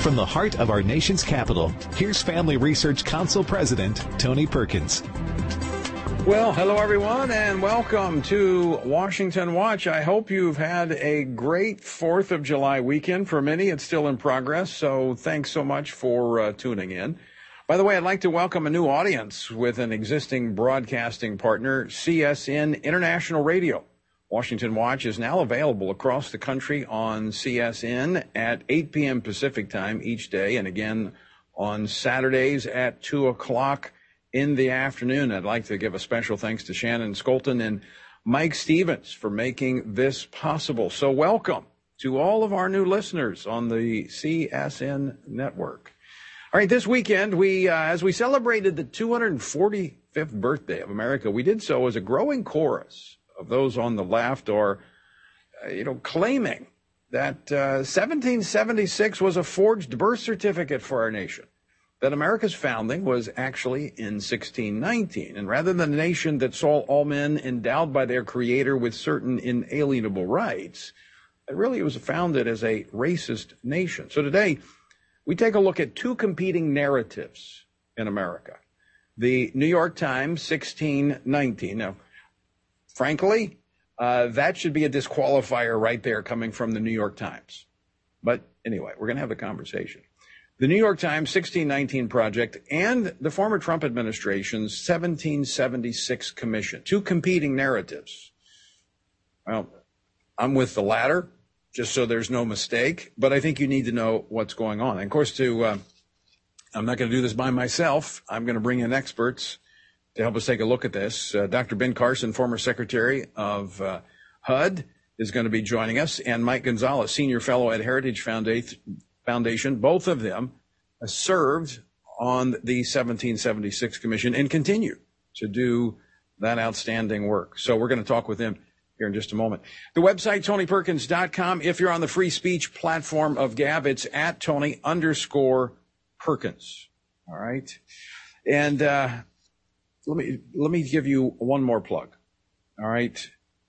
From the heart of our nation's capital, here's Family Research Council President Tony Perkins. Well, hello everyone, and welcome to Washington Watch. I hope you've had a great 4th of July weekend. For many, it's still in progress, so thanks so much for uh, tuning in. By the way, I'd like to welcome a new audience with an existing broadcasting partner, CSN International Radio. Washington Watch is now available across the country on CSN at 8 p.m. Pacific time each day, and again on Saturdays at 2 o'clock in the afternoon. I'd like to give a special thanks to Shannon Skolton and Mike Stevens for making this possible. So welcome to all of our new listeners on the CSN network. All right, this weekend, we, uh, as we celebrated the 245th birthday of America, we did so as a growing chorus of those on the left are, uh, you know, claiming that uh, 1776 was a forged birth certificate for our nation. That America's founding was actually in 1619. And rather than a nation that saw all men endowed by their creator with certain inalienable rights, it really was founded as a racist nation. So today, we take a look at two competing narratives in America. The New York Times 1619. Now, frankly, uh, that should be a disqualifier right there coming from the New York Times. But anyway, we're going to have a conversation. The New York Times 1619 Project and the former Trump administration's 1776 Commission, two competing narratives. Well, I'm with the latter, just so there's no mistake, but I think you need to know what's going on. And of course, to, uh, I'm not going to do this by myself. I'm going to bring in experts to help us take a look at this. Uh, Dr. Ben Carson, former secretary of uh, HUD, is going to be joining us, and Mike Gonzalez, senior fellow at Heritage Foundation. Both of them served on the 1776 Commission and continue to do that outstanding work. So we're going to talk with them here in just a moment. The website, tonyperkins.com. If you're on the free speech platform of Gab, it's at Tony underscore Perkins. All right. And, uh, let me let me give you one more plug. All right,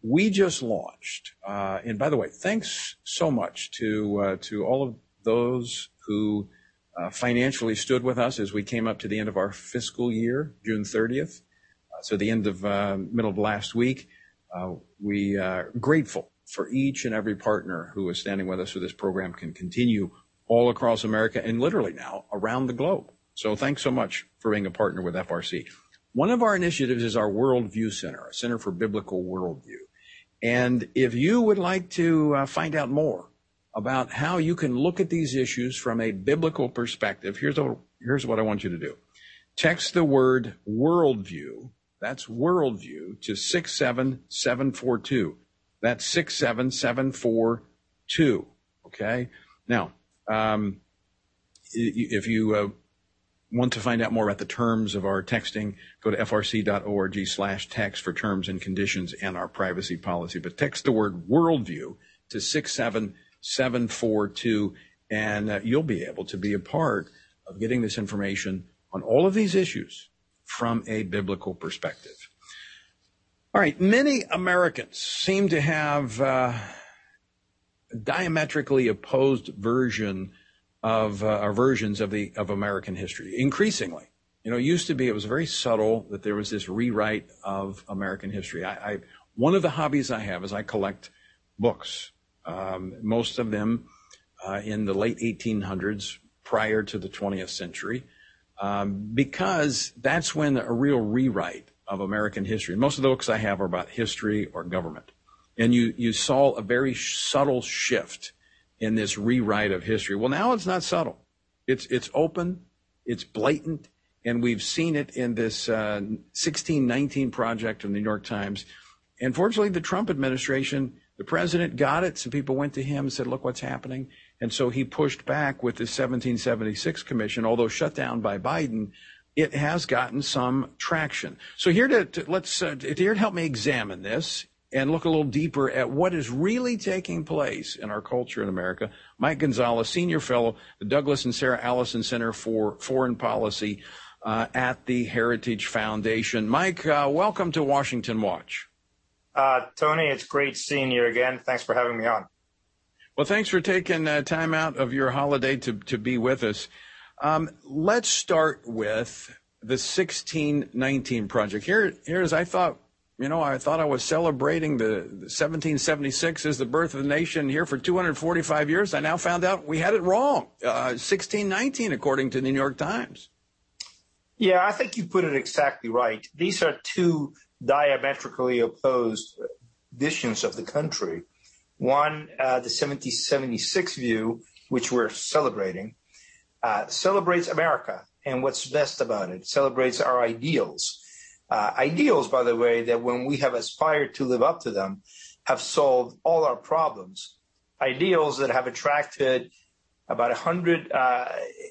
we just launched, uh, and by the way, thanks so much to uh, to all of those who uh, financially stood with us as we came up to the end of our fiscal year, June 30th. Uh, so the end of uh, middle of last week, uh, we are grateful for each and every partner who is standing with us so this program can continue all across America and literally now around the globe. So thanks so much for being a partner with FRC. One of our initiatives is our Worldview Center, a Center for Biblical Worldview. And if you would like to uh, find out more about how you can look at these issues from a biblical perspective, here's, a, here's what I want you to do. Text the word worldview, that's worldview, to 67742. That's 67742. Okay? Now, um, if you uh, want to find out more about the terms of our texting, go to frc.org slash text for terms and conditions and our privacy policy. But text the word worldview to 67742 and uh, you'll be able to be a part of getting this information on all of these issues from a biblical perspective. All right, many Americans seem to have uh, a diametrically opposed version of uh, versions of the of American history. Increasingly, you know, it used to be it was very subtle that there was this rewrite of American history. I, I one of the hobbies I have is I collect books. Um, most of them uh, in the late 1800s, prior to the 20th century, um, because that's when a real rewrite of American history. Most of the books I have are about history or government, and you you saw a very subtle shift in this rewrite of history. Well, now it's not subtle. It's, it's open. It's blatant. And we've seen it in this uh, 1619 project of the New York Times. And fortunately, the Trump administration, the president got it. Some people went to him and said, look what's happening. And so he pushed back with the 1776 commission, although shut down by Biden, it has gotten some traction. So here to, to let's uh, here to help me examine this and look a little deeper at what is really taking place in our culture in America. Mike Gonzalez, senior fellow, the Douglas and Sarah Allison Center for Foreign Policy uh, at the Heritage Foundation. Mike, uh, welcome to Washington Watch. Uh, Tony, it's great seeing you again. Thanks for having me on. Well, thanks for taking uh, time out of your holiday to, to be with us. Um, let's start with the 1619 project. Here, here's I thought, you know, I thought I was celebrating the, the 1776 as the birth of the nation here for 245 years. I now found out we had it wrong. Uh, 1619, according to the New York Times. Yeah, I think you put it exactly right. These are two diametrically opposed visions of the country. One, uh, the 1776 view, which we're celebrating, uh, celebrates America and what's best about it, celebrates our ideals. Uh, ideals, by the way, that when we have aspired to live up to them, have solved all our problems. Ideals that have attracted about 100, uh,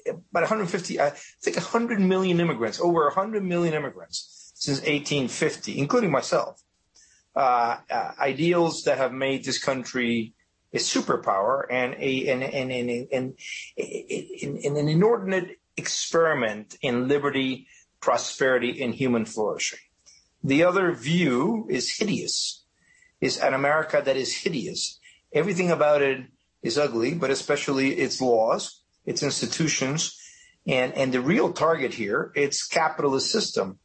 about 150, I think 100 million immigrants, over 100 million immigrants since 1850, including myself. Uh, uh, ideals that have made this country a superpower and a and, and, and, and, and an inordinate experiment in liberty, prosperity, and human flourishing. The other view is hideous, is an America that is hideous. Everything about it is ugly, but especially its laws, its institutions, and, and the real target here, it's capitalist system.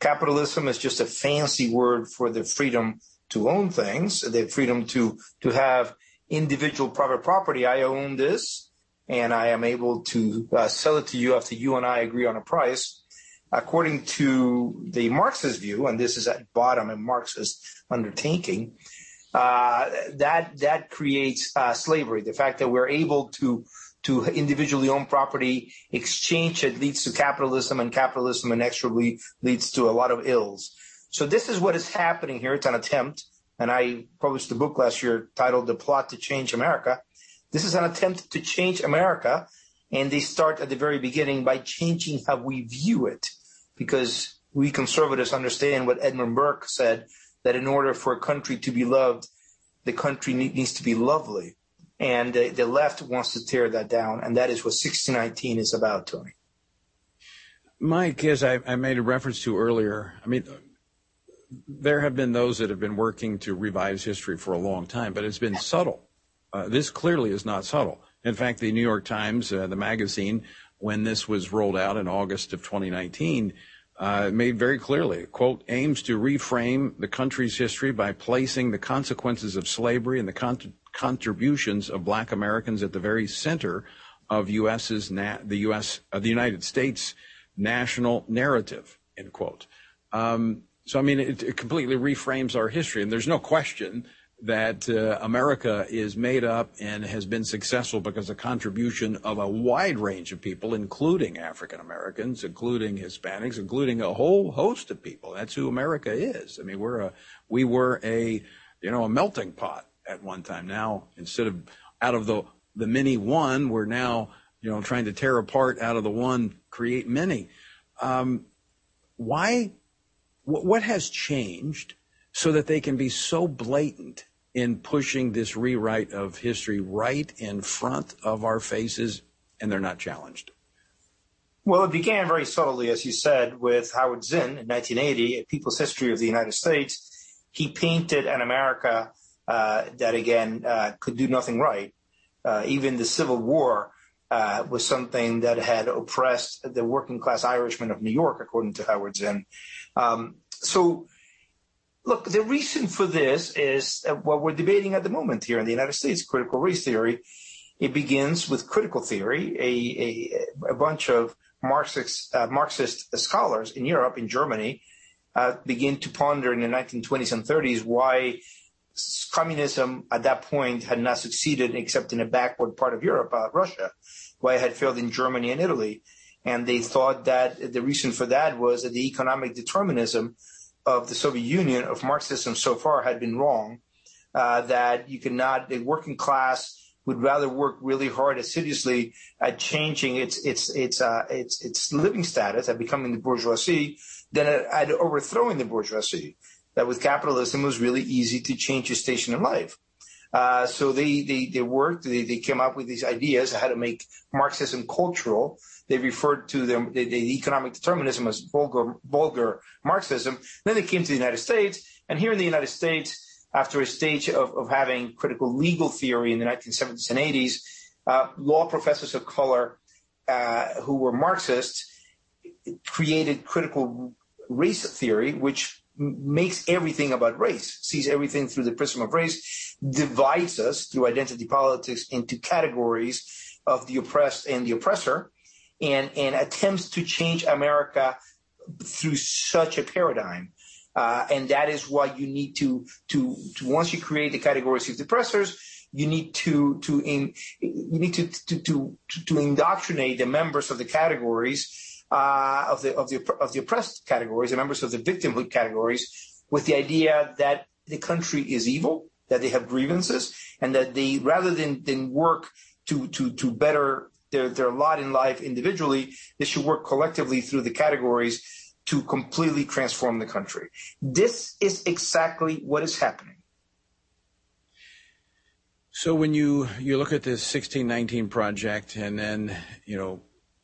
Capitalism is just a fancy word for the freedom to own things, the freedom to, to have individual private property. I own this and I am able to uh, sell it to you after you and I agree on a price. According to the Marxist view, and this is at bottom a Marxist undertaking, uh, that that creates uh, slavery. The fact that we're able to to individually own property, exchange it leads to capitalism, and capitalism inexorably leads to a lot of ills. So this is what is happening here. It's an attempt, and I published a book last year titled "The Plot to Change America." This is an attempt to change America, and they start at the very beginning by changing how we view it, because we conservatives understand what Edmund Burke said that in order for a country to be loved, the country needs to be lovely. And uh, the left wants to tear that down. And that is what 1619 is about, Tony. Mike, as I, I made a reference to earlier, I mean, there have been those that have been working to revise history for a long time, but it's been subtle. Uh, this clearly is not subtle. In fact, the New York Times, uh, the magazine, when this was rolled out in August of 2019, uh, made very clearly, quote, aims to reframe the country's history by placing the consequences of slavery and the con- contributions of black Americans at the very center of US's the US uh, the United States national narrative, end quote. Um, so I mean, it, completely reframes our history, and there's no question uh, America is made up and has been successful because of contribution of a wide range of people, including African Americans, including Hispanics, including a whole host of people. That's who America is. I mean, we're a, we were a, you know, a melting pot at one time. Now, instead of out of the, the many one, we're now, you know, trying to tear apart out of the one, create many. Um, why, what has changed so that they can be so blatant in pushing this rewrite of history right in front of our faces, and they're not challenged? Well, it began very subtly, as you said, with Howard Zinn in 1980, A People's History of the United States. He painted an America uh, that, again, uh, could do nothing right. Uh, even the Civil War uh, was something that had oppressed the working class Irishmen of New York, according to Howard Zinn. Um, so Look, the reason for this is what we're debating at the moment here in the United States, critical race theory. It begins with critical theory. A, a, a bunch of Marxist, uh, Marxist scholars in Europe, in Germany, uh, begin to ponder in the 1920s and 30s why communism at that point had not succeeded except in a backward part of Europe, uh, Russia, why it had failed in Germany and Italy. And they thought that the reason for that was that the economic determinism of the Soviet Union of Marxism so far had been wrong. Uh, that you cannot, the working class would rather work really hard assiduously at changing its its its uh, its its living status at becoming the bourgeoisie than at, at overthrowing the bourgeoisie. That with capitalism it was really easy to change your station in life. Uh, so they, they, they worked, they, they came up with these ideas how to make Marxism cultural they referred to the, the, economic determinism as vulgar, vulgar Marxism. Then they came to the United States, and here in the United States, after a stage of, of having critical legal theory in the 1970s and 80s, uh, law professors of color uh, who were Marxists created critical race theory, which makes everything about race, sees everything through the prism of race, divides us through identity politics into categories of the oppressed and the oppressor, and, and attempts to change America through such a paradigm. Uh, and that is why you need to, to, to, once you create the categories of oppressors, you need to, to, in, you need to, to, to, to indoctrinate the members of the categories uh, of the of the of the oppressed categories, the members of the victimhood categories, with the idea that the country is evil, that they have grievances, and that they rather than than work to to to better their their lot in life individually, they should work collectively through the categories to completely transform the country. This is exactly what is happening. So when you you look at this 1619 project, and then you know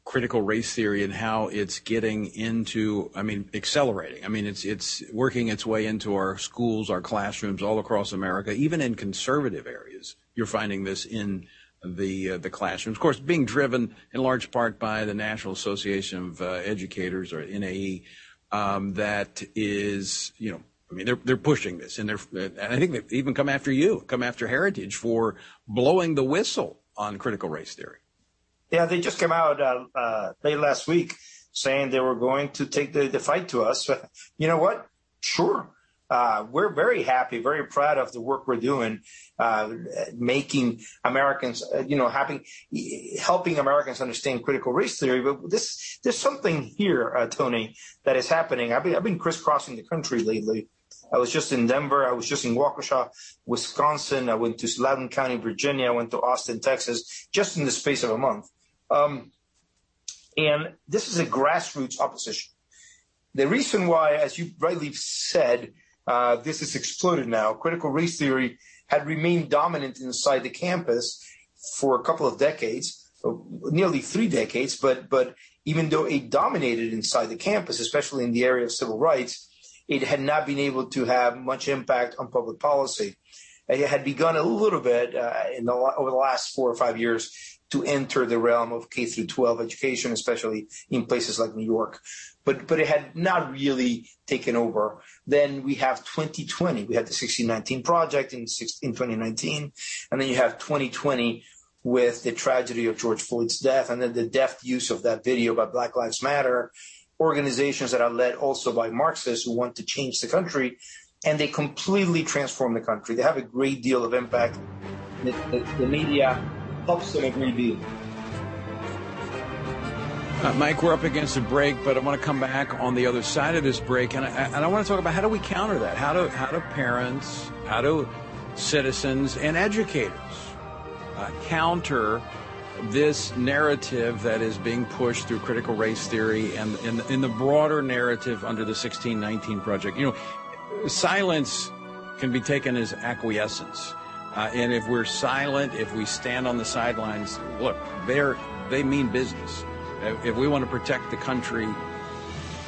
critical race theory and how it's getting into, I mean, accelerating. I mean, it's it's working its way into our schools, our classrooms all across America, even in conservative areas. You're finding this in the uh, the classrooms. Of course, being driven in large part by the National Association of uh, Educators or NAE, um, that is, you know, I mean, they're they're pushing this, and they're and I think they've even come after you, come after Heritage for blowing the whistle on critical race theory. Yeah, they just came out uh, uh, late last week saying they were going to take the, the fight to us. you know what? Sure. Uh, we're very happy, very proud of the work we're doing, uh, making Americans, uh, you know, helping Americans understand critical race theory. But this, there's something here, Tony, that is happening. I've been, I've been crisscrossing the country lately. I was just in Denver. I was just in Waukesha, Wisconsin. I went to Loudoun County, Virginia. I went to Austin, Texas, just in the space of a month. Um, and this is a grassroots opposition. The reason why, as you rightly said, this has exploded now. Critical race theory had remained dominant inside the campus for a couple of decades, uh, nearly three decades. But but even though it dominated inside the campus, especially in the area of civil rights, it had not been able to have much impact on public policy. It had begun a little bit uh, in the, over the last four or five years to enter the realm of K through 12 education, especially in places like New York. But, but it had not really taken over. Then we have 2020. We had the 1619 project in, in 2019. And then you have 2020 with the tragedy of George Floyd's death and then the deft use of that video by Black Lives Matter, organizations that are led also by Marxists who want to change the country. And they completely transform the country. They have a great deal of impact. The, the, the media helps them agree deal. Uh, Mike, we're up against a break, but I want to come back on the other side of this break, and I, and I want to talk about how do we counter that? How do how do parents, how do citizens and educators uh, counter this narrative that is being pushed through critical race theory and in, in the broader narrative under the 1619 project? You know, silence can be taken as acquiescence. Uh, and if we're silent, if we stand on the sidelines, look, they're, they mean business. If we want to protect the country,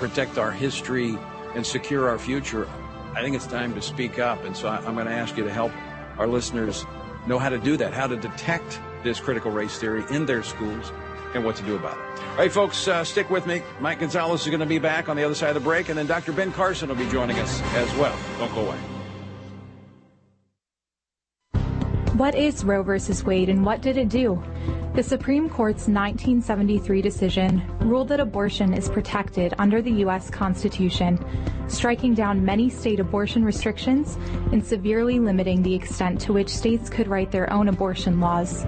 protect our history, and secure our future, I think it's time to speak up. And so I'm going to ask you to help our listeners know how to do that, how to detect this critical race theory in their schools, and what to do about it. All right, folks, uh, stick with me. Mike Gonzalez is going to be back on the other side of the break, and then Dr. Ben Carson will be joining us as well. Don't go away. What is Roe v. Wade and what did it do? The Supreme Court's 1973 decision ruled that abortion is protected under the U.S. Constitution, striking down many state abortion restrictions and severely limiting the extent to which states could write their own abortion laws.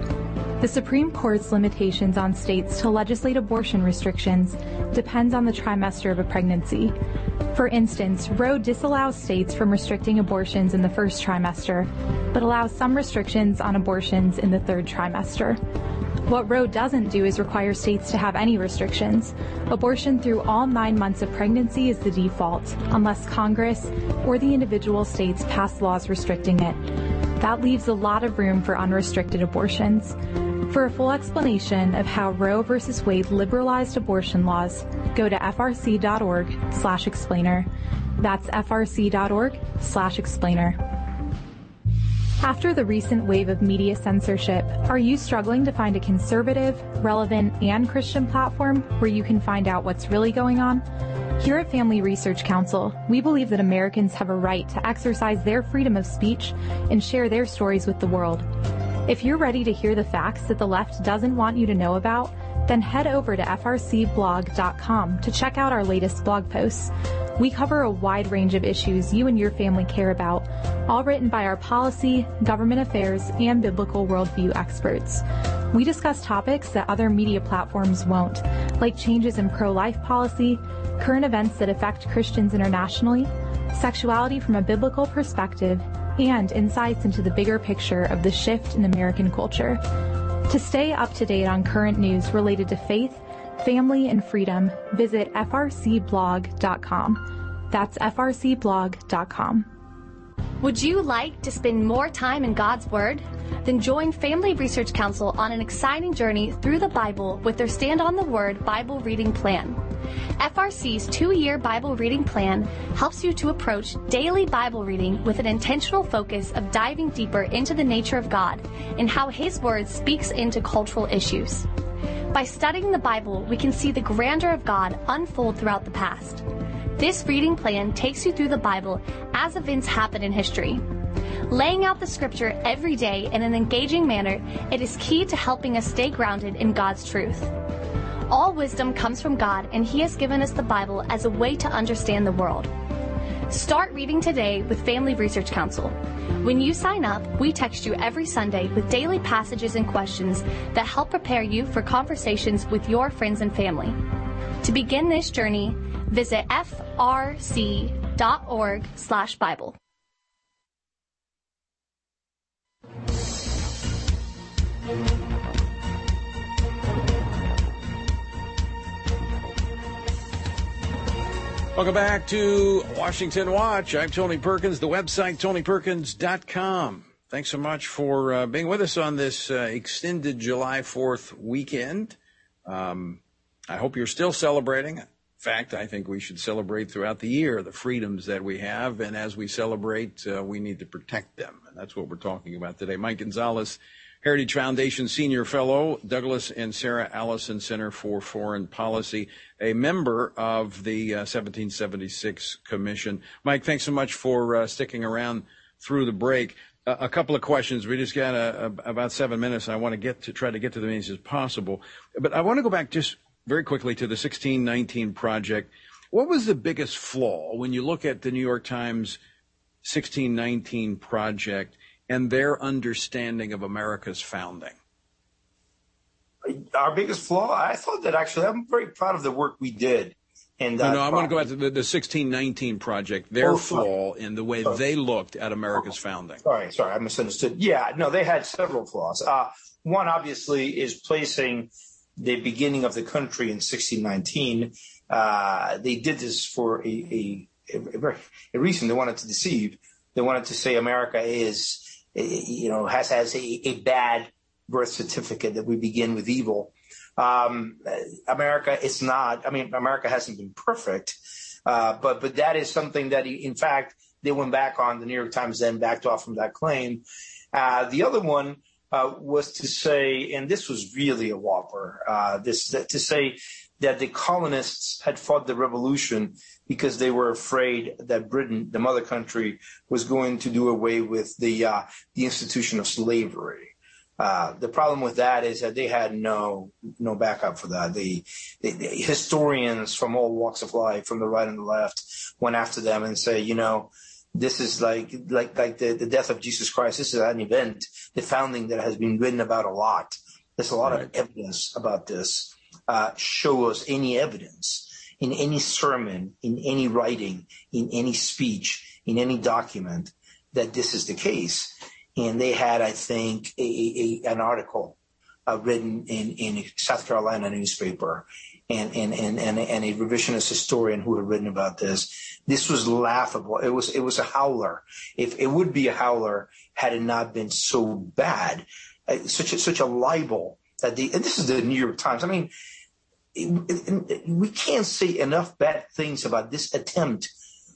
The Supreme Court's limitations on states to legislate abortion restrictions depends on the trimester of a pregnancy. For instance, Roe disallows states from restricting abortions in the first trimester, but allows some restrictions on abortions in the third trimester. What Roe doesn't do is require states to have any restrictions. Abortion through all nine months of pregnancy is the default, unless Congress or the individual states pass laws restricting it. That leaves a lot of room for unrestricted abortions. For a full explanation of how Roe v. Wade liberalized abortion laws, go to frc.org slash explainer. That's frc.org slash explainer. After the recent wave of media censorship, are you struggling to find a conservative, relevant, and Christian platform where you can find out what's really going on? Here at Family Research Council, we believe that Americans have a right to exercise their freedom of speech and share their stories with the world. If you're ready to hear the facts that the left doesn't want you to know about, then head over to frcblog.com to check out our latest blog posts. We cover a wide range of issues you and your family care about, all written by our policy, government affairs, and biblical worldview experts. We discuss topics that other media platforms won't, like changes in pro-life policy, current events that affect Christians internationally, sexuality from a biblical perspective, and insights into the bigger picture of the shift in American culture. To stay up to date on current news related to faith, family, and freedom, visit frcblog.com. That's frcblog.com. Would you like to spend more time in God's Word? Then join Family Research Council on an exciting journey through the Bible with their Stand on the Word Bible Reading Plan. FRC's two year Bible reading plan helps you to approach daily Bible reading with an intentional focus of diving deeper into the nature of God and how His Word speaks into cultural issues. By studying the Bible, we can see the grandeur of God unfold throughout the past. This reading plan takes you through the Bible as events happen in history. Laying out the scripture every day in an engaging manner, it is key to helping us stay grounded in God's truth. All wisdom comes from God, and He has given us the Bible as a way to understand the world. Start reading today with Family Research Council. When you sign up, we text you every Sunday with daily passages and questions that help prepare you for conversations with your friends and family. To begin this journey, visit frc.org/bible. Welcome back to Washington Watch. I'm Tony Perkins, the website tonyperkins.com. Thanks so much for uh, being with us on this uh, extended July 4th weekend. Um, I hope you're still celebrating. In fact, I think we should celebrate throughout the year the freedoms that we have. And as we celebrate, uh, we need to protect them. And that's what we're talking about today. Mike Gonzalez Heritage Foundation Senior Fellow, Douglas and Sarah Allison Center for Foreign Policy, a member of the uh, 1776 Commission. Mike, thanks so much for uh, sticking around through the break. Uh, a couple of questions. We just got about seven minutes. I want to get to try to get to the as as possible. But I want to go back just very quickly to the 1619 project. What was the biggest flaw when you look at the New York Times 1619 project? And their understanding of America's founding? Our biggest flaw, I thought that actually, I'm very proud of the work we did. And no, no, I want to go back to the, the 1619 project, their oh, flaw in the way oh. they looked at America's founding. Sorry, sorry, I misunderstood. Yeah, no, they had several flaws. Uh, one, obviously, is placing the beginning of the country in 1619. Uh, they did this for a, a, a, a reason. They wanted to deceive. They wanted to say America is you know, has has a, a bad birth certificate that we begin with evil. Um, America is not. I mean, America hasn't been perfect, uh, but but that is something that, in fact, they went back on. The New York Times then backed off from that claim. Uh, the other one uh, was to say, and this was really a whopper. Uh, this to say that the colonists had fought the revolution because they were afraid that Britain, the mother country, was going to do away with the uh, the institution of slavery. Uh, the problem with that is that they had no no backup for that. The, the, the, historians from all walks of life, from the right and the left, went after them and say, you know, this is like like like the, the death of Jesus Christ. This is an event, the founding that has been written about a lot. There's a lot right. of evidence about this. Uh, show us any evidence in any sermon, in any writing, in any speech, in any document that this is the case. And they had, I think, a, a, an article uh, written in, in South Carolina newspaper and, and, and, and, and a revisionist historian who had written about this. This was laughable. It was, it was a howler. If it would be a howler had it not been so bad, uh, such a, such a libel that the, and this is the New York Times. I mean, we can't say enough bad things about this attempt.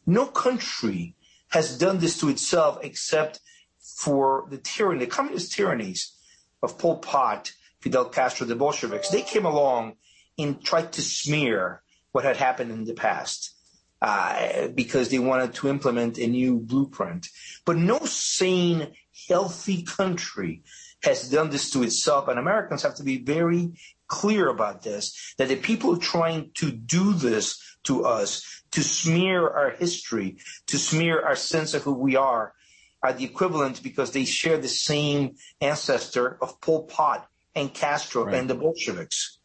No country has done this to itself except for the tyranny, the communist tyrannies of Pol Pot, Fidel Castro, the Bolsheviks. They came along and tried to smear what had happened in the past. Uh, because they wanted to implement a new blueprint. But no sane, healthy country has done this to itself, and Americans have to be very clear about this, that the people trying to do this to us, to smear our history, to smear our sense of who we are, are the equivalent because they share the same ancestor of Pol Pot and Castro right. and the Bolsheviks.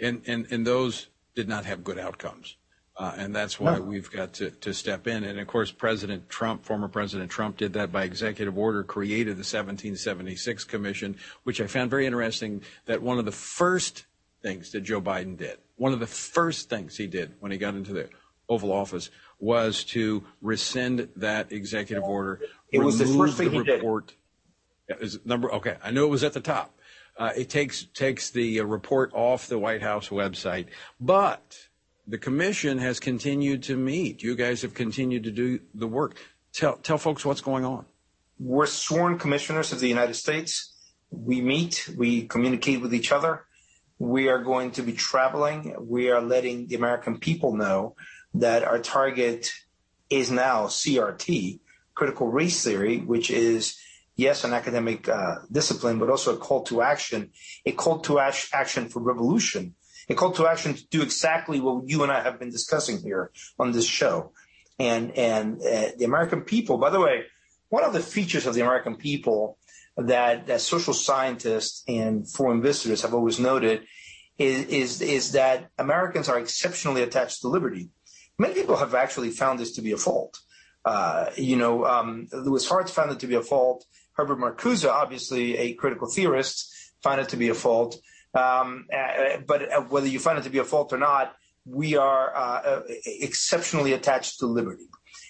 And, and, and those did not have good outcomes. Uh, and that's why we've got to, to step in. And of course, President Trump, former President Trump, did that by executive order, created the 1776 Commission, which I found very interesting. That one of the first things that Joe Biden did, one of the first things he did when he got into the Oval Office, was to rescind that executive order. It was the first thing the he report. did. Is number okay? I knew it was at the top. Uh, it takes takes the uh, report off the White House website, but the commission has continued to meet. You guys have continued to do the work. Tell, tell folks what's going on. We're sworn commissioners of the United States. We meet, we communicate with each other. We are going to be traveling. We are letting the American people know that our target is now CRT, critical race theory, which is, yes, an academic uh, discipline, but also a call to action, a call to action for revolution a call to action to do exactly what you and I have been discussing here on this show. And, and uh, the American people, by the way, one of the features of the American people that, that social scientists and foreign visitors have always noted is, is, is that Americans are exceptionally attached to liberty. Many people have actually found this to be a fault. Uh, you know, um, Louis Hartz found it to be a fault. Herbert Marcuse, obviously a critical theorist, found it to be a fault. Um, uh, but uh, whether you find it to be a fault or not, we are uh, uh, exceptionally attached to liberty.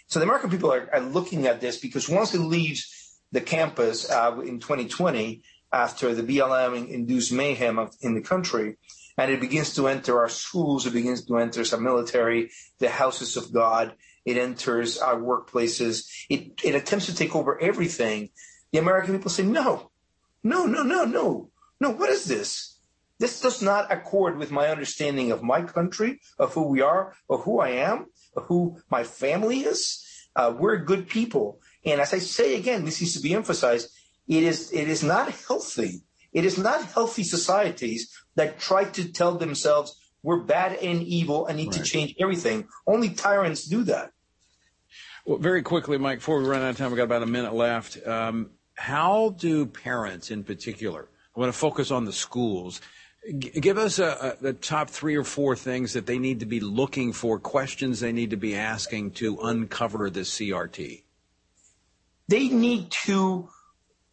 So the American people are, are, looking at this because once it leaves the campus uh, in 2020, after the BLM induced mayhem of, in the country, and it begins to enter our schools, it begins to enter some military, the houses of God, it enters our workplaces, it, it attempts to take over everything. The American people say, no, no, no, no, no, no, what is this? This does not accord with my understanding of my country, of who we are, of who I am, of who my family is. Uh, we're good people. And as I say again, this needs to be emphasized. It is, it is not healthy. It is not healthy societies that try to tell themselves we're bad and evil and need right. to change everything. Only tyrants do that. Well, very quickly, Mike, before we run out of time, we've got about a minute left. Um, how do parents in particular, I want to focus on the schools, Give us a, a, the top three or four things that they need to be looking for, questions they need to be asking to uncover this CRT. They need to,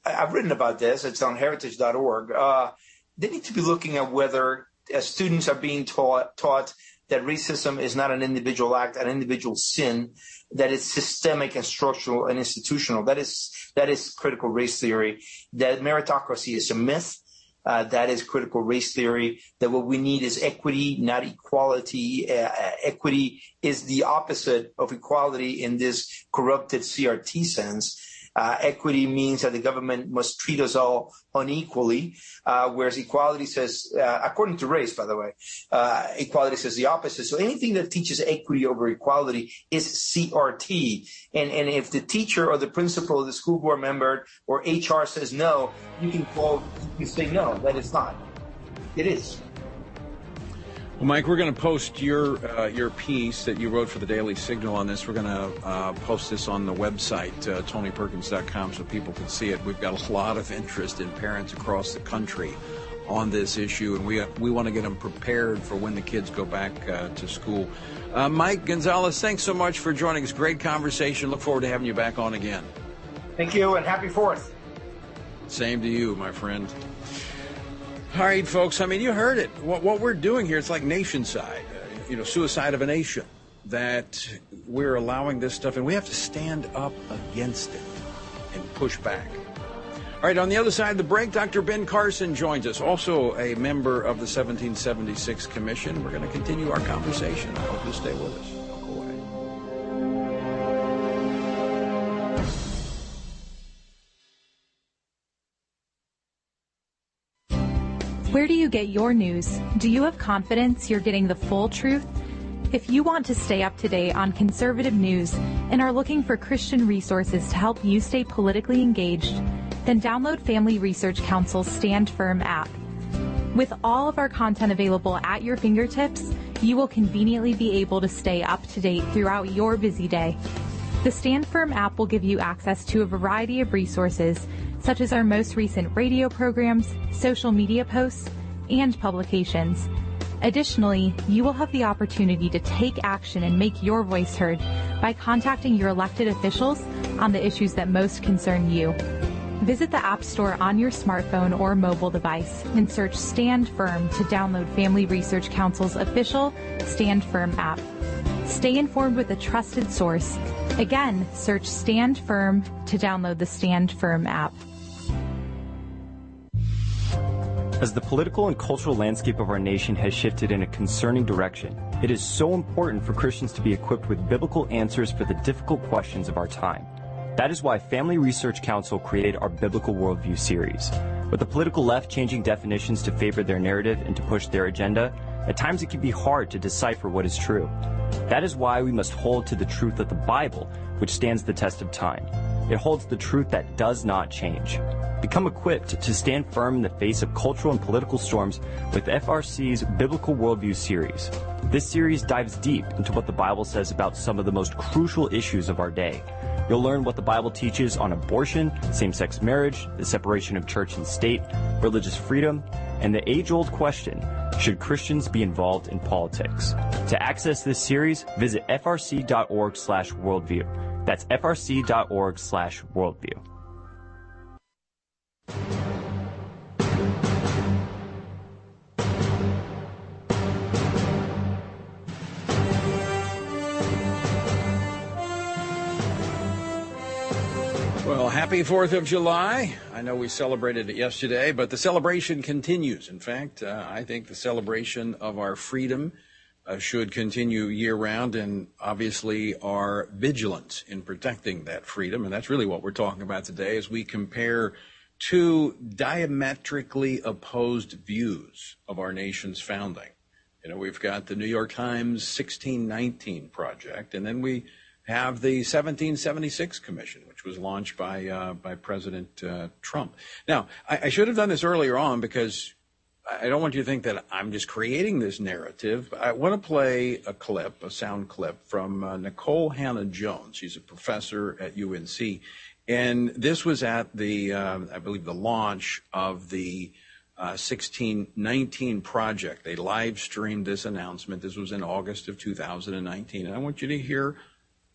I've written about this, it's on heritage.org. Uh, they need to be looking at whether uh, students are being taught, taught that racism is not an individual act, an individual sin, that it's systemic and structural and institutional. That is, that is critical race theory, that meritocracy is a myth, that is critical race theory. That what we need is equity, not equality. Uh, uh equity is the opposite of equality in this corrupted CRT sense. Uh, equity means that the government must treat us all unequally, uh, whereas equality says, uh, according to race, by the way, equality says the opposite. So anything that teaches equity over equality is CRT. And, and if the teacher or the principal or the school board member or HR says no, you can call, you say no, that is not. It is. Well, Mike, we're going to post your uh, your piece that you wrote for the Daily Signal on this. We're going to uh, post this on the website, uh, TonyPerkins.com, so people can see it. We've got a lot of interest in parents across the country on this issue, and we we want to get them prepared for when the kids go back uh, to school. Uh, Mike Gonzalez, thanks so much for joining us. Great conversation. Look forward to having you back on again. Thank you, and happy Fourth. Same to you, my friend. All right, folks. I mean, you heard it. What, what we're doing here, it's like nationside, uh, you know, suicide of a nation. That we're allowing this stuff, and we have to stand up against it and push back. All right, on the other side of the break, Dr. Ben Carson joins us, also a member of the 1776 Commission. We're going to continue our conversation. I hope you'll stay with us. You get your news? Do you have confidence you're getting the full truth? If you want to stay up to date on conservative news and are looking for Christian resources to help you stay politically engaged, then download Family Research Council's Stand Firm app. With all of our content available at your fingertips, you will conveniently be able to stay up to date throughout your busy day. The Stand Firm app will give you access to a variety of resources, such as our most recent radio programs, social media posts, and publications. Additionally, you will have the opportunity to take action and make your voice heard by contacting your elected officials on the issues that most concern you. Visit the App Store on your smartphone or mobile device and search Stand Firm to download Family Research Council's official Stand Firm app. Stay informed with a trusted source. Again, search Stand Firm to download the Stand Firm app. As the political and cultural landscape of our nation has shifted in a concerning direction, it is so important for Christians to be equipped with biblical answers for the difficult questions of our time. That is why Family Research Council created our Biblical Worldview series. With the political left changing definitions to favor their narrative and to push their agenda, at times it can be hard to decipher what is true. That is why we must hold to the truth of the Bible, which stands the test of time. It holds the truth that does not change. Become equipped to stand firm in the face of cultural and political storms with FRC's Biblical Worldview series. This series dives deep into what the Bible says about some of the most crucial issues of our day. You'll learn what the Bible teaches on abortion, same-sex marriage, the separation of church and state, religious freedom, and the age-old question, should Christians be involved in politics? To access this series, visit frc.org slash worldview. That's frc.org slash worldview. Well, happy 4th of July. I know we celebrated it yesterday, but the celebration continues. In fact, uh, I think the celebration of our freedom should continue year round and obviously our vigilance in protecting that freedom. And that's really what we're talking about today as we compare two diametrically opposed views of our nation's founding. You know, we've got the New York Times 1619 project, and then we have the 1776 Commission, which was launched by uh, by President uh, Trump. Now, I, I, should have done this earlier on because I don't want you to think that I'm just creating this narrative. I want to play a clip, a sound clip from uh, Nikole Hannah-Jones. She's a professor at UNC, and this was at the, uh, I believe, the launch of the 1619 uh, project. They live streamed this announcement. This was in August of 2019, and I want you to hear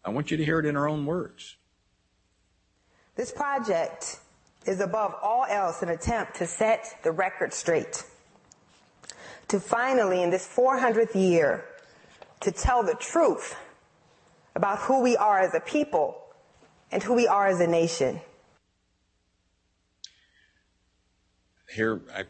I want you to hear it in her own words. This project is above all else an attempt to set the record straight. To finally, in this 400th year, to tell the truth about who we are as a people and who we are as a nation. Here, I,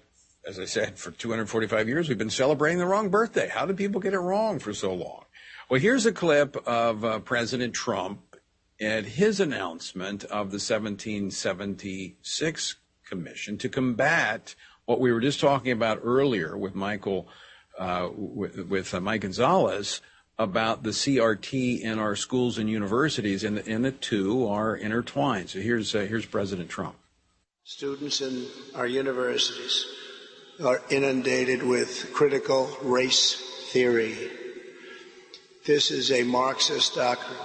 as I said, for 245 years, we've been celebrating the wrong birthday. How did people get it wrong for so long? Well, here's a clip of uh, President Trump at his announcement of the 1776 Commission to combat what we were just talking about earlier with Michael, uh, with, uh, Mike Gonzalez about the CRT in our schools and universities, and the, two are intertwined. So here's uh, here's President Trump. Students in our universities are inundated with critical race theory this is a Marxist doctrine,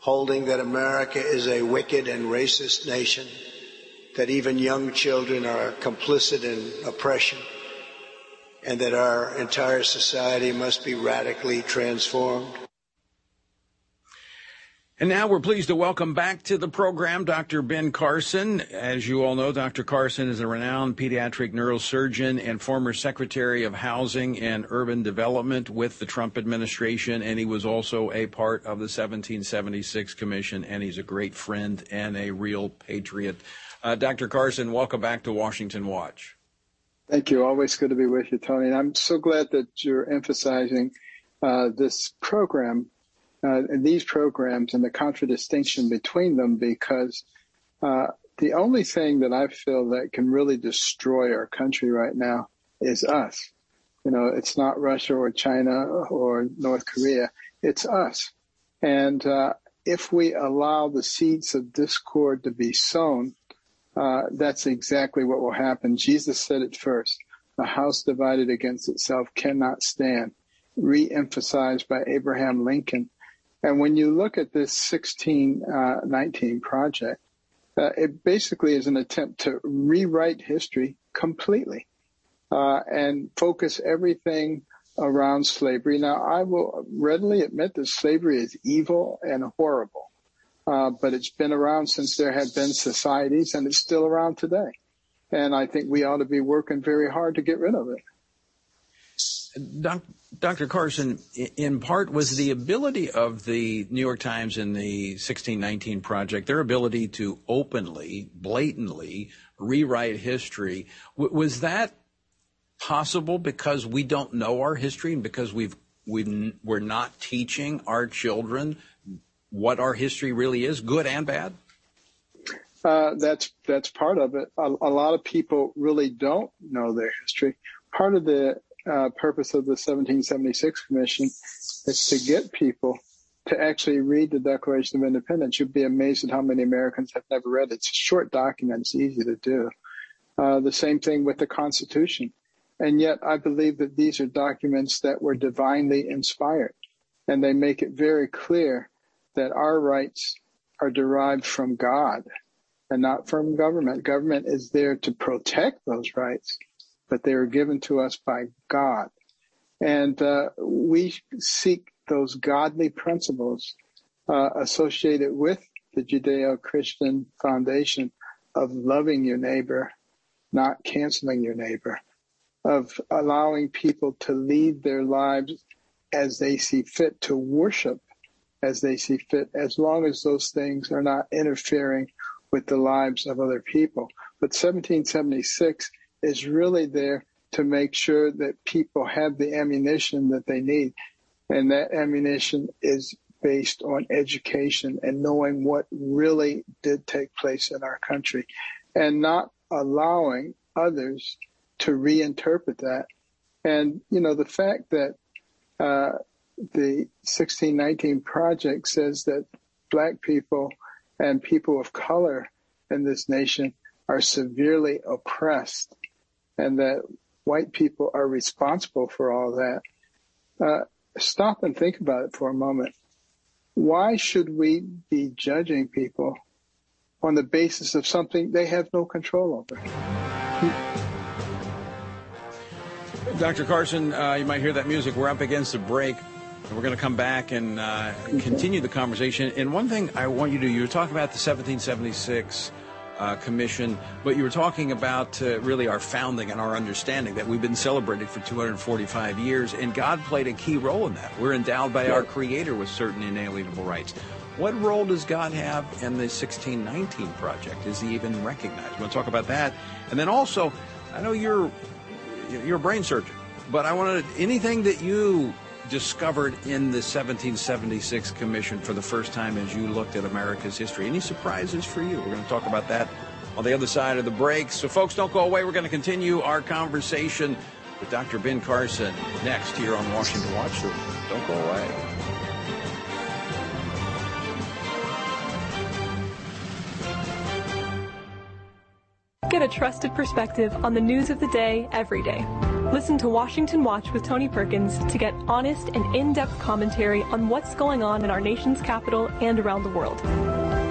holding that America is a wicked and racist nation, that even young children are complicit in oppression, and that our entire society must be radically transformed. And now we're pleased to welcome back to the program Dr. Ben Carson. As you all know, Dr. Carson is a renowned pediatric neurosurgeon and former Secretary of Housing and Urban Development with the Trump administration, and he was also a part of the 1776 Commission, and he's a great friend and a real patriot. Uh, Dr. Carson, welcome back to Washington Watch. Thank you. Always good to be with you, Tony. And I'm so glad that you're emphasizing uh, this program uh, these programs and the contradistinction between them because uh, the only thing that I feel that can really destroy our country right now is us. You know, it's not Russia or China or North Korea. It's us. And uh, if we allow the seeds of discord to be sown, uh, that's exactly what will happen. Jesus said it first. A house divided against itself cannot stand. Re-emphasized by Abraham Lincoln. And when you look at this 1619 uh, project, uh, it basically is an attempt to rewrite history completely uh, and focus everything around slavery. Now, I will readily admit that slavery is evil and horrible, uh, but it's been around since there have been societies, and it's still around today. And I think we ought to be working very hard to get rid of it. Dr. Carson, in part, was the ability of the New York Times and the 1619 Project, their ability to openly, blatantly rewrite history, was that possible because we don't know our history and because we've, we we're not teaching our children what our history really is, good and bad? Uh, that's that's part of it. A, a, lot of people really don't know their history. Part of the uh, purpose of the 1776 Commission is to get people to actually read the Declaration of Independence. You'd be amazed at how many Americans have never read it. It's a short document. It's easy to do. Uh, the same thing with the Constitution. And yet I believe that these are documents that were divinely inspired and they make it very clear that our rights are derived from God and not from government. Government is there to protect those rights, but they are given to us by God. And uh, we seek those godly principles uh, associated with the Judeo-Christian foundation of loving your neighbor, not canceling your neighbor of allowing people to lead their lives as they see fit, to worship as they see fit, as long as those things are not interfering with the lives of other people. But 1776 is really there to make sure that people have the ammunition that they need. And that ammunition is based on education and knowing what really did take place in our country and not allowing others to reinterpret that. And, you know, the fact that uh, the 1619 project says that black people and people of color in this nation are severely oppressed and that white people are responsible for all that. Uh, stop and think about it for a moment. Why should we be judging people on the basis of something they have no control over? Dr. Carson, uh, you might hear that music. We're up against a break. We're going to come back and uh, continue the conversation. And one thing I want you to do, you were talking about the 1776 uh, Commission, but you were talking about uh, really our founding and our understanding that we've been celebrated for 245 years, and God played a key role in that. We're endowed by our Creator with certain inalienable rights. What role does God have in the 1619 project? Is he even recognized? We'll talk about that. And then also, I know you're you're a brain surgeon, but I wanted anything that you discovered in the 1776 Commission for the first time as you looked at America's history. Any surprises for you? We're going to talk about that on the other side of the break. So, folks, don't go away. We're going to continue our conversation with Dr. Ben Carson next here on Washington Watch. So don't go away. Get a trusted perspective on the news of the day every day. Listen to Washington Watch with Tony Perkins to get honest and in-depth commentary on what's going on in our nation's capital and around the world.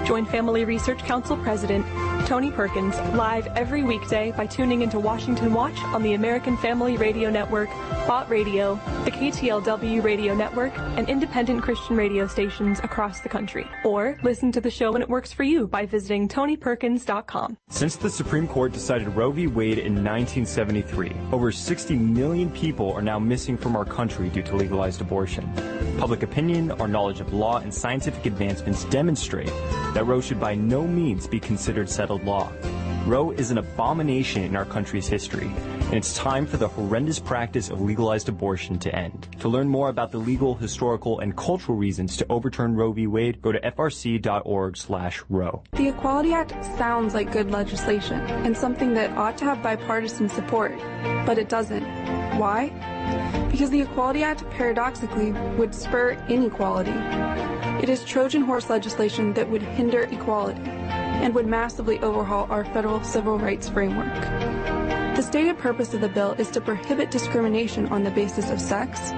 Join Family Research Council President Tony Perkins live every weekday by tuning into Washington Watch on the American Family Radio Network, Bott Radio, the KTLW Radio Network, and independent Christian radio stations across the country. Or listen to the show when it works for you by visiting tonyperkins.com. Since the Supreme Court decided Roe v. Wade in 1973, over 60 million people are now missing from our country due to legalized abortion. Public opinion, our knowledge of law, and scientific advancements demonstrate that Roe should by no means be considered settled law. Roe is an abomination in our country's history, and it's time for the horrendous practice of legalized abortion to end. To learn more about the legal, historical, and cultural reasons to overturn Roe v. Wade, go to frc.org/roe. The Equality Act sounds like good legislation and something that ought to have bipartisan support, but it doesn't. Why? Because the Equality Act paradoxically would spur inequality. It is Trojan horse legislation that would hinder equality and would massively overhaul our federal civil rights framework. The stated purpose of the bill is to prohibit discrimination on the basis of sex,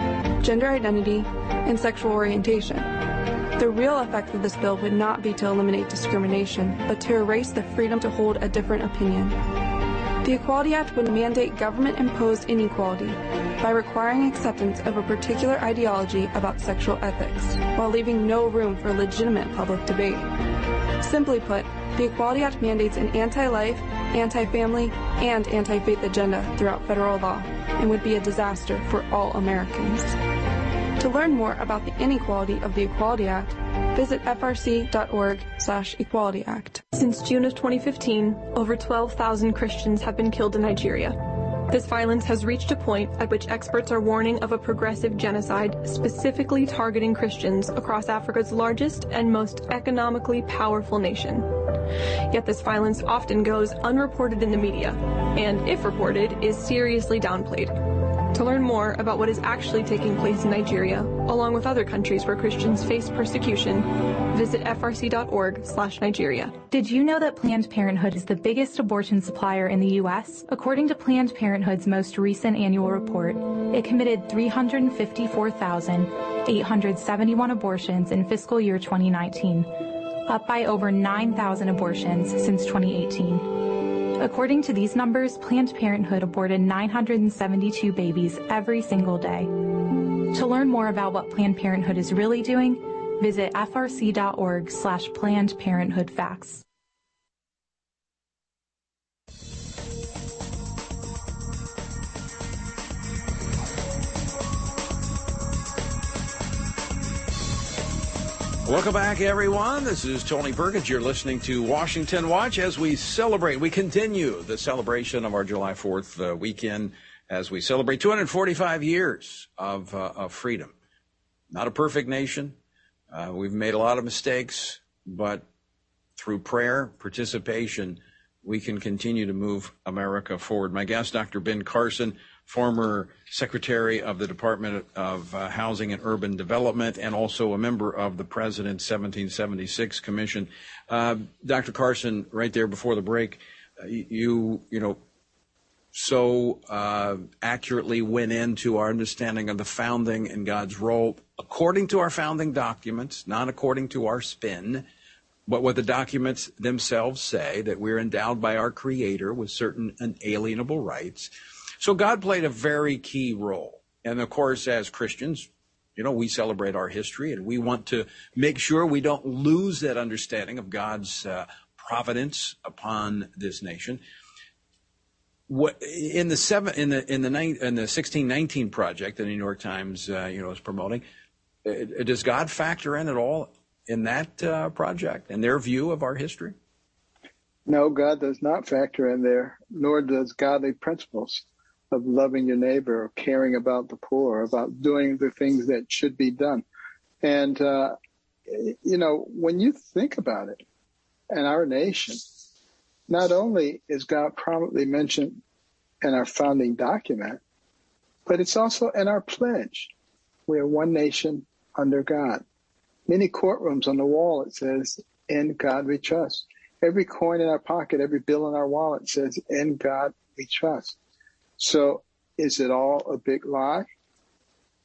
gender identity, and sexual orientation. The real effect of this bill would not be to eliminate discrimination, but to erase the freedom to hold a different opinion. The Equality Act would mandate government imposed inequality by requiring acceptance of a particular ideology about sexual ethics, while leaving no room for legitimate public debate. Simply put, the Equality Act mandates an anti-life, anti-family, and anti-faith agenda throughout federal law and would be a disaster for all Americans. To learn more about the inequality of the Equality Act, visit frc.org slash equality act. Since June of 2015, over 12,000 Christians have been killed in Nigeria. This violence has reached a point at which experts are warning of a progressive genocide specifically targeting Christians across Africa's largest and most economically powerful nation. Yet this violence often goes unreported in the media, and if reported, is seriously downplayed. To learn more about what is actually taking place in Nigeria, along with other countries where Christians face persecution, visit frc.org/nigeria. Did you know that Planned Parenthood is the biggest abortion supplier in the U.S.? According to Planned Parenthood's most recent annual report, it committed 354,871 abortions in fiscal year 2019, up by over 9,000 abortions since 2018. According to these numbers, Planned Parenthood aborted 972 babies every single day. To learn more about what Planned Parenthood is really doing, visit frc.org slash Planned Parenthood Facts. Welcome back, everyone. This is Tony Perkins. You're listening to Washington Watch as we celebrate. We continue the celebration of our July 4th uh, weekend as we celebrate 245 years of, uh, of freedom. Not a perfect nation. Uh, we've made a lot of mistakes, but through prayer, participation, we can continue to move America forward. My guest, Dr. Ben Carson, former Secretary of the Department of uh, Housing and Urban Development, and also a member of the President's 1776 Commission. Uh, Dr. Carson, right there before the break, uh, you you know so uh, accurately went into our understanding of the founding and God's role according to our founding documents, not according to our spin. But what the documents themselves say that we're endowed by our Creator with certain unalienable rights, so God played a very key role. And of course, as Christians, you know, we celebrate our history and we want to make sure we don't lose that understanding of God's uh, providence upon this nation. What in the seven in the in the nine, in the sixteen nineteen project that the New York Times uh, you know is promoting, uh, does God factor in at all in that uh, project and their view of our history? No, God does not factor in there, nor does godly principles of loving your neighbor, or caring about the poor, about doing the things that should be done. And, uh, you know, when you think about it, and our nation, not only is God prominently mentioned in our founding document, but it's also in our pledge. We are one nation under God. Many courtrooms on the wall, it says, in God we trust. Every coin in our pocket, every bill in our wallet says, in God we trust. So is it all a big lie?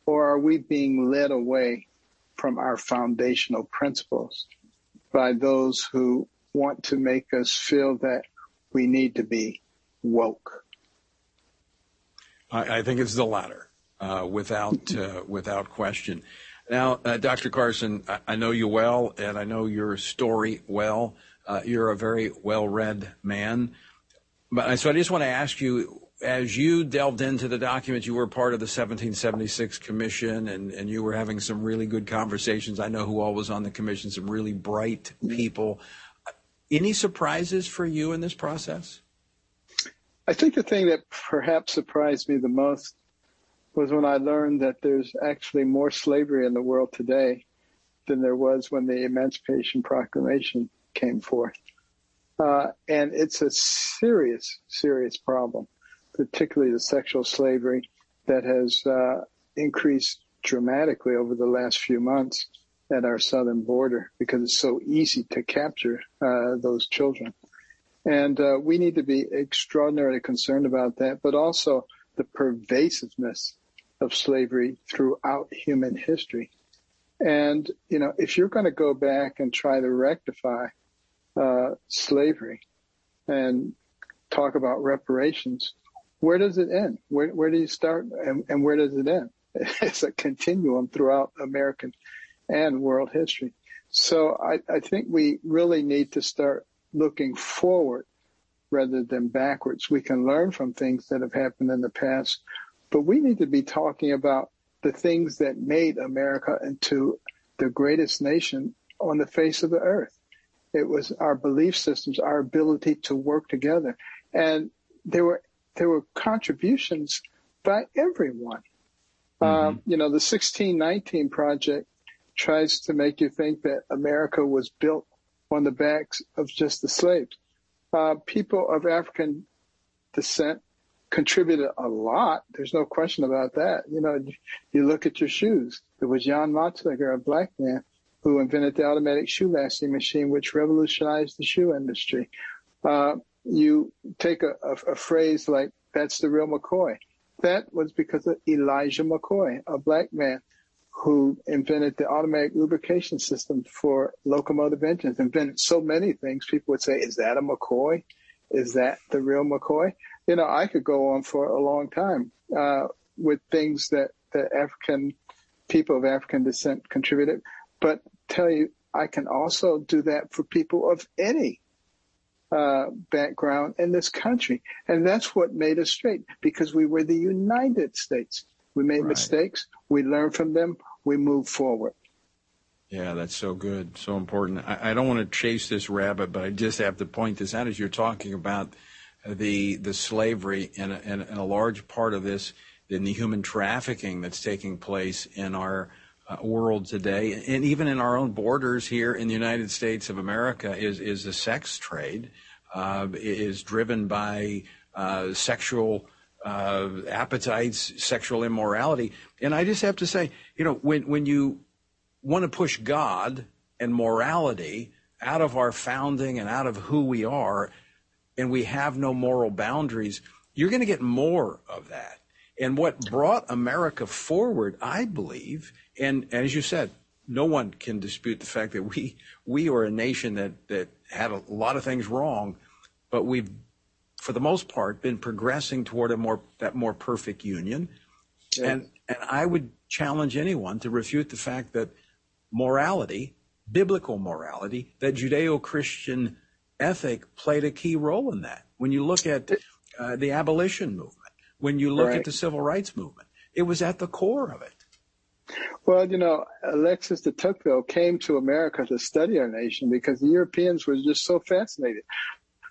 Or are we being led away from our foundational principles by those who want to make us feel that we need to be woke? I, I think it's the latter, uh, without uh, without question. Now, uh, Dr. Carson, I, I, know you well, and I know your story well. Uh, you're a very well-read man, but so I just want to ask you as you delved into the documents, you were part of the 1776 commission and, and you were having some really good conversations. I know who all was on the commission, some really bright people. Any surprises for you in this process? I think the thing that perhaps surprised me the most was when I learned that there's actually more slavery in the world today than there was when the Emancipation Proclamation came forth. Uh, and it's a serious, serious problem, particularly the sexual slavery that has uh, increased dramatically over the last few months at our southern border because it's so easy to capture uh, those children. And uh, we need to be extraordinarily concerned about that, but also the pervasiveness of slavery throughout human history. And, you know, if you're going to go back and try to rectify uh, slavery and talk about reparations, where does it end? Where, where do you start and, and where does it end? It's a continuum throughout American and world history. So I, I think we really need to start looking forward rather than backwards. We can learn from things that have happened in the past, but we need to be talking about the things that made America into the greatest nation on the face of the earth. It was our belief systems, our ability to work together. And there were, there were contributions by everyone. Mm-hmm. Um, you know, the 1619 project tries to make you think that America was built on the backs of just the slaves. Uh, people of African descent contributed a lot. There's no question about that. You know, you look at your shoes. There was Jan Matzeliger, a black man, who invented the automatic shoe lacing machine, which revolutionized the shoe industry. Uh, you take a, a, a, phrase like, that's the real McCoy. That was because of Elijah McCoy, a black man who invented the automatic lubrication system for locomotive engines, invented so many things. People would say, is that a McCoy? Is that the real McCoy? You know, I could go on for a long time uh, with things that the African people of African descent contributed. But tell you, I can also do that for people of any uh, background in this country. And that's what made us straight because we were the United States. We made right. mistakes. We learn from them. We move forward. Yeah, that's so good, so important. I, I don't want to chase this rabbit, but I just have to point this out as you're talking about the the slavery and a, and, a large part of this in the human trafficking that's taking place in our world today, and even in our own borders here in the United States of America, is is the sex trade uh, is driven by uh, sexual uh, appetites, sexual immorality. And I just have to say, you know, when, when you want to push God and morality out of our founding and out of who we are, and we have no moral boundaries, you're going to get more of that. And what brought America forward, I believe, and as you said, no one can dispute the fact that we we are a nation that that had a lot of things wrong, but we've for the most part, been progressing toward a more that more perfect union. Yes. And and I would challenge anyone to refute the fact that morality, biblical morality, that Judeo-Christian ethic played a key role in that. When you look at uh, the abolition movement, when you look right. at the civil rights movement, it was at the core of it. Well, you know, Alexis de Tocqueville came to America to study our nation because the Europeans were just so fascinated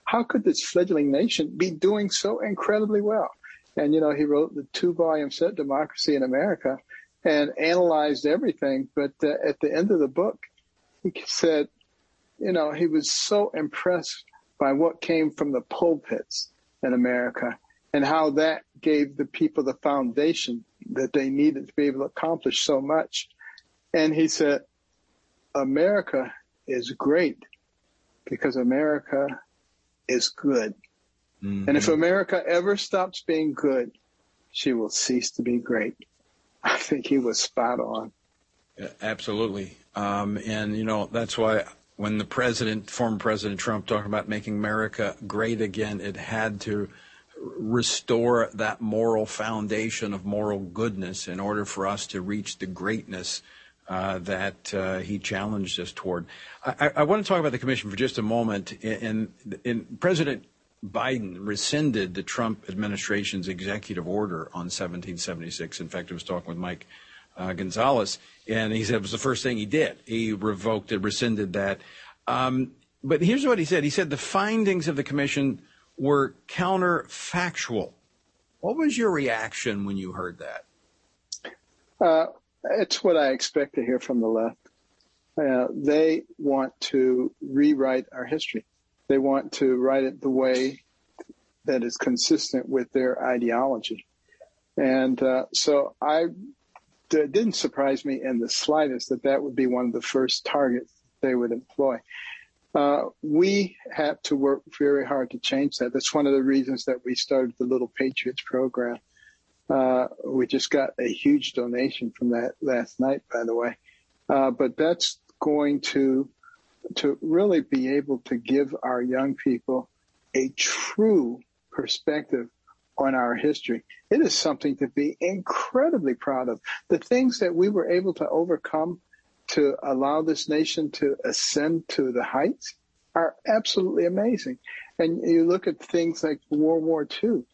how could this fledgling nation be doing so incredibly well? And, you know, he wrote the two volume set, Democracy in America, and analyzed everything. But uh, at the end of the book, he said, you know, he was so impressed by what came from the pulpits in America and how that gave the people the foundation that they needed to be able to accomplish so much. And he said, America is great because America is good. Mm-hmm. And if America ever stops being good, she will cease to be great. I think he was spot on. Yeah, absolutely. Um, and, you know, that's why when the president, former President Trump, talked about making America great again, it had to restore that moral foundation of moral goodness in order for us to reach the greatness uh, that uh, he challenged us toward. I, I, want to talk about the commission for just a moment. And, President Biden rescinded the Trump administration's executive order on 1776. In fact, I was talking with Mike uh, Gonzalez, and he said it was the first thing he did. He revoked it, rescinded that. Um, but here's what he said. He said the findings of the commission were counterfactual. What was your reaction when you heard that? Uh, it's what I expect to hear from the left. Uh, they want to rewrite our history. They want to write it the way that is consistent with their ideology. And uh, so I it didn't surprise me in the slightest that that would be one of the first targets they would employ. Uh, we have to work very hard to change that. That's one of the reasons that we started the Little Patriots program. Uh, we just got a huge donation from that last night, by the way. Uh, but that's going to to really be able to give our young people a true perspective on our history. It is something to be incredibly proud of. The things that we were able to overcome to allow this nation to ascend to the heights are absolutely amazing. And you look at things like World War II,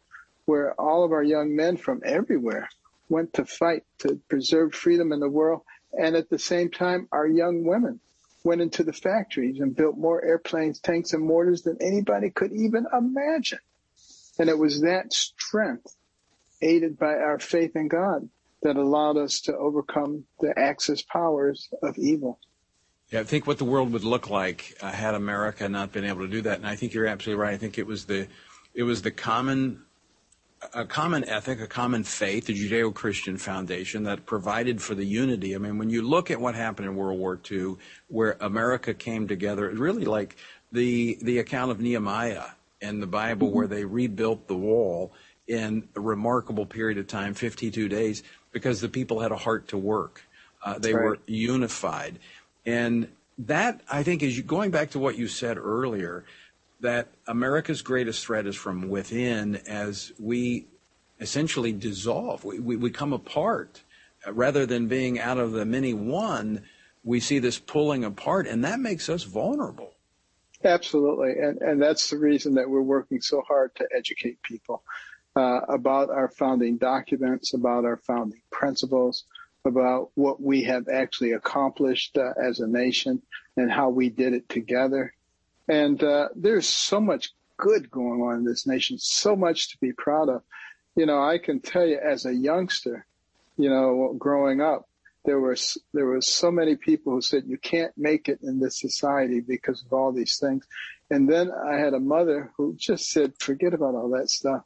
where all of our young men from everywhere went to fight to preserve freedom in the world. And at the same time, our young women went into the factories and built more airplanes, tanks, and mortars than anybody could even imagine. And it was that strength, aided by our faith in God, that allowed us to overcome the axis powers of evil. Yeah, I think what the world would look like uh, had America not been able to do that. And I think you're absolutely right. I think it was the, it was the common, a common ethic, a common faith, the Judeo-Christian foundation that provided for the unity. I mean, when you look at what happened in World War II, where America came together, it's really like the the account of Nehemiah in the Bible mm-hmm. where they rebuilt the wall in a remarkable period of time, 52 days, because the people had a heart to work. Uh, they right. were unified. And that, I think, is going back to what you said earlier, that America's greatest threat is from within as we essentially dissolve. We, we, we come apart. Uh, rather than being out of the many one, we see this pulling apart, and that makes us vulnerable. Absolutely. And, and that's the reason that we're working so hard to educate people uh, about our founding documents, about our founding principles, about what we have actually accomplished uh, as a nation and how we did it together. And uh, there's so much good going on in this nation, so much to be proud of. You know, I can tell you as a youngster, you know, growing up, there was there was so many people who said you can't make it in this society because of all these things. And then I had a mother who just said, forget about all that stuff.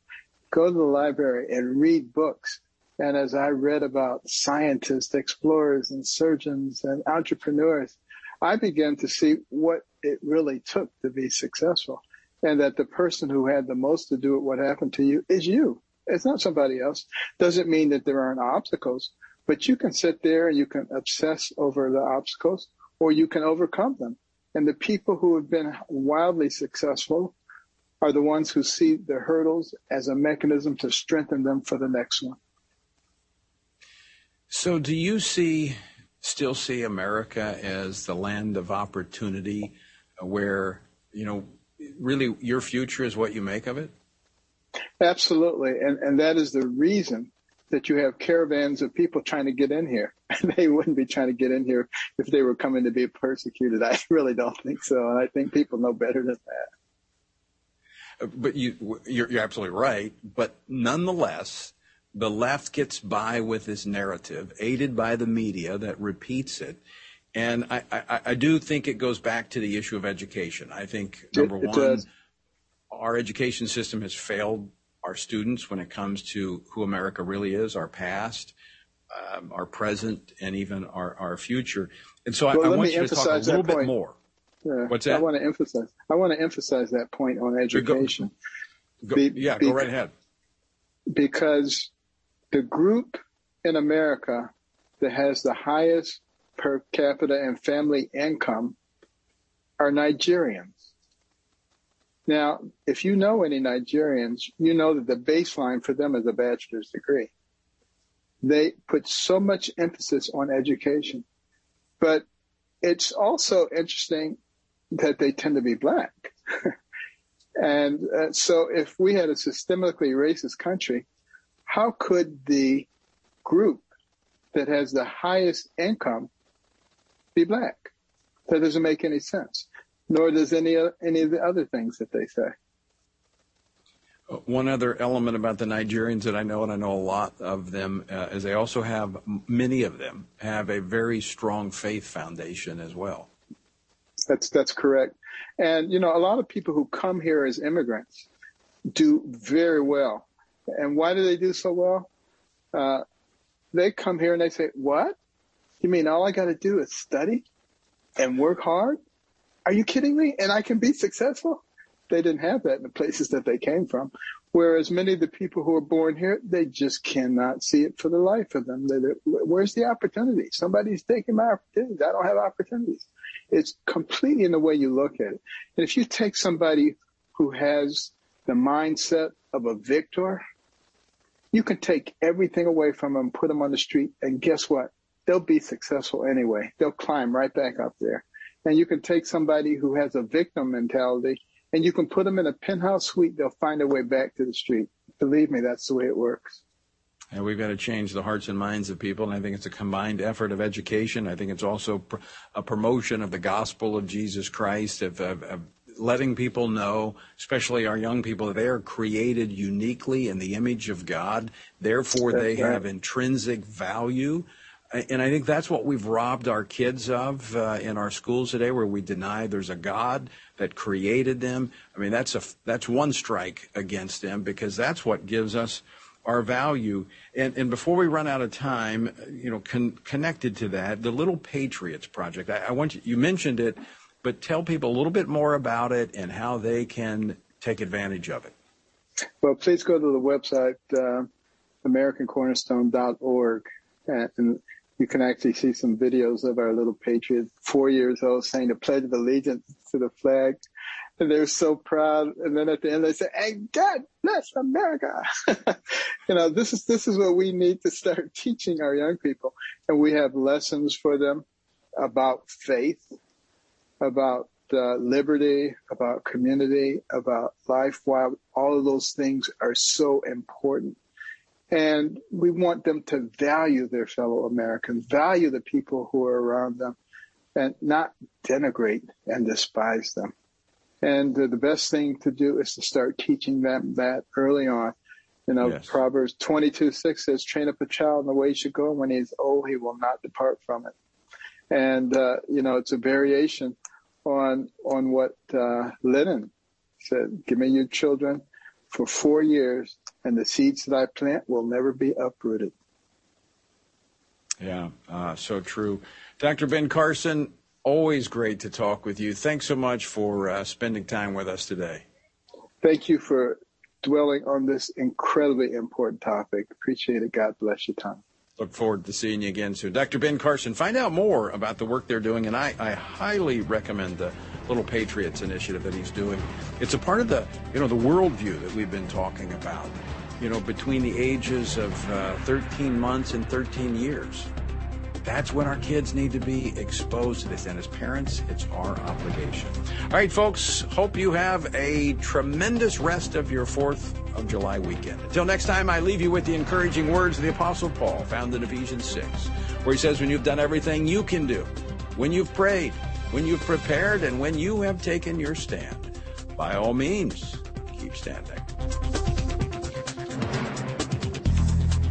Go to the library and read books. And as I read about scientists, explorers, and surgeons and entrepreneurs, I began to see what it really took to be successful. And that the person who had the most to do with what happened to you is you. It's not somebody else. Doesn't mean that there aren't obstacles, but you can sit there and you can obsess over the obstacles or you can overcome them. And the people who have been wildly successful are the ones who see the hurdles as a mechanism to strengthen them for the next one. So do you see still see America as the land of opportunity where, you know, really your future is what you make of it? Absolutely. And and that is the reason that you have caravans of people trying to get in here. they wouldn't be trying to get in here if they were coming to be persecuted. I really don't think so. And I think people know better than that. But you, you're, you're absolutely right. But nonetheless, the left gets by with this narrative, aided by the media that repeats it. And I, I, I do think it goes back to the issue of education. I think number it, it one, does. our education system has failed our students when it comes to who America really is, our past, um, our present, and even our, our future. And so I want you to talk a little bit more. Yeah, What's that? I want to emphasize. I want to emphasize that point on education. Go, go, yeah, be, go right ahead. Because the group in America that has the highest per capita and family income are Nigerians. Now, if you know any Nigerians, you know that the baseline for them is a bachelor's degree. They put so much emphasis on education. But it's also interesting that they tend to be black. and uh, so if we had a systemically racist country, how could the group that has the highest income be black? That doesn't make any sense. nor does any any of the other things that they say. One other element about the Nigerians that I know, and I know a lot of them, uh, is they also have many of them have a very strong faith foundation as well. That's that's correct, and you know a lot of people who come here as immigrants do very well, and why do they do so well? Uh, they come here and they say, "What? You mean all I got to do is study and work hard? Are you kidding me? And I can be successful?" They didn't have that in the places that they came from. Whereas many of the people who are born here, they just cannot see it for the life of them. They, where's the opportunity? Somebody's taking my opportunities. I don't have opportunities. It's completely in the way you look at it. And if you take somebody who has the mindset of a victor, you can take everything away from them, put them on the street, and guess what? They'll be successful anyway. They'll climb right back up there. And you can take somebody who has a victim mentality and you can put them in a penthouse suite. They'll find a way back to the street. Believe me, that's the way it works. And we've got to change the hearts and minds of people. And I think it's a combined effort of education. I think it's also a promotion of the gospel of Jesus Christ, of, of, of letting people know, especially our young people, that they are created uniquely in the image of God. Therefore, That's they right. have intrinsic value. And I think that's what we've robbed our kids of uh, in our schools today, where we deny there's a God that created them. I mean, that's a that's one strike against them because that's what gives us our value. And, and before we run out of time, you know, con- connected to that, the Little Patriots Project. I, I want you, you mentioned it, but tell people a little bit more about it and how they can take advantage of it. Well, please go to the website uh, AmericanCornerstone.org and you can actually see some videos of our little patriots, four years old, saying the Pledge of Allegiance to the flag. And they're so proud. And then at the end, they say, "And God bless America." you know, this is this is what we need to start teaching our young people. And we have lessons for them about faith, about uh, liberty, about community, about life. While all of those things are so important and we want them to value their fellow Americans, value the people who are around them, and not denigrate and despise them. And uh, the best thing to do is to start teaching them that early on. You know, yes. Proverbs 22, 6 says, train up a child in the way he should go. When he is old, he will not depart from it. And, uh, you know, it's a variation on, on what, uh, Lenin said. Give me your children for four years and the seeds that I plant will never be uprooted. Yeah, uh, so true. Dr. Ben Carson, always great to talk with you. Thanks so much for uh, spending time with us today. Thank you for dwelling on this incredibly important topic. Appreciate it. God bless you, Tom. Look forward to seeing you again soon. Dr. Ben Carson, find out more about the work they're doing, and I, I highly recommend the Little Patriots initiative that he's doing. It's a part of the, you know, the worldview that we've been talking about you know, between the ages of uh, 13 months and 13 years. That's when our kids need to be exposed to this. And as parents, it's our obligation. All right, folks, hope you have a tremendous rest of your 4th of July weekend. Until next time, I leave you with the encouraging words of the Apostle Paul found in Ephesians 6, where he says, When you've done everything you can do, when you've prayed, when you've prepared, and when you have taken your stand, by all means, keep standing.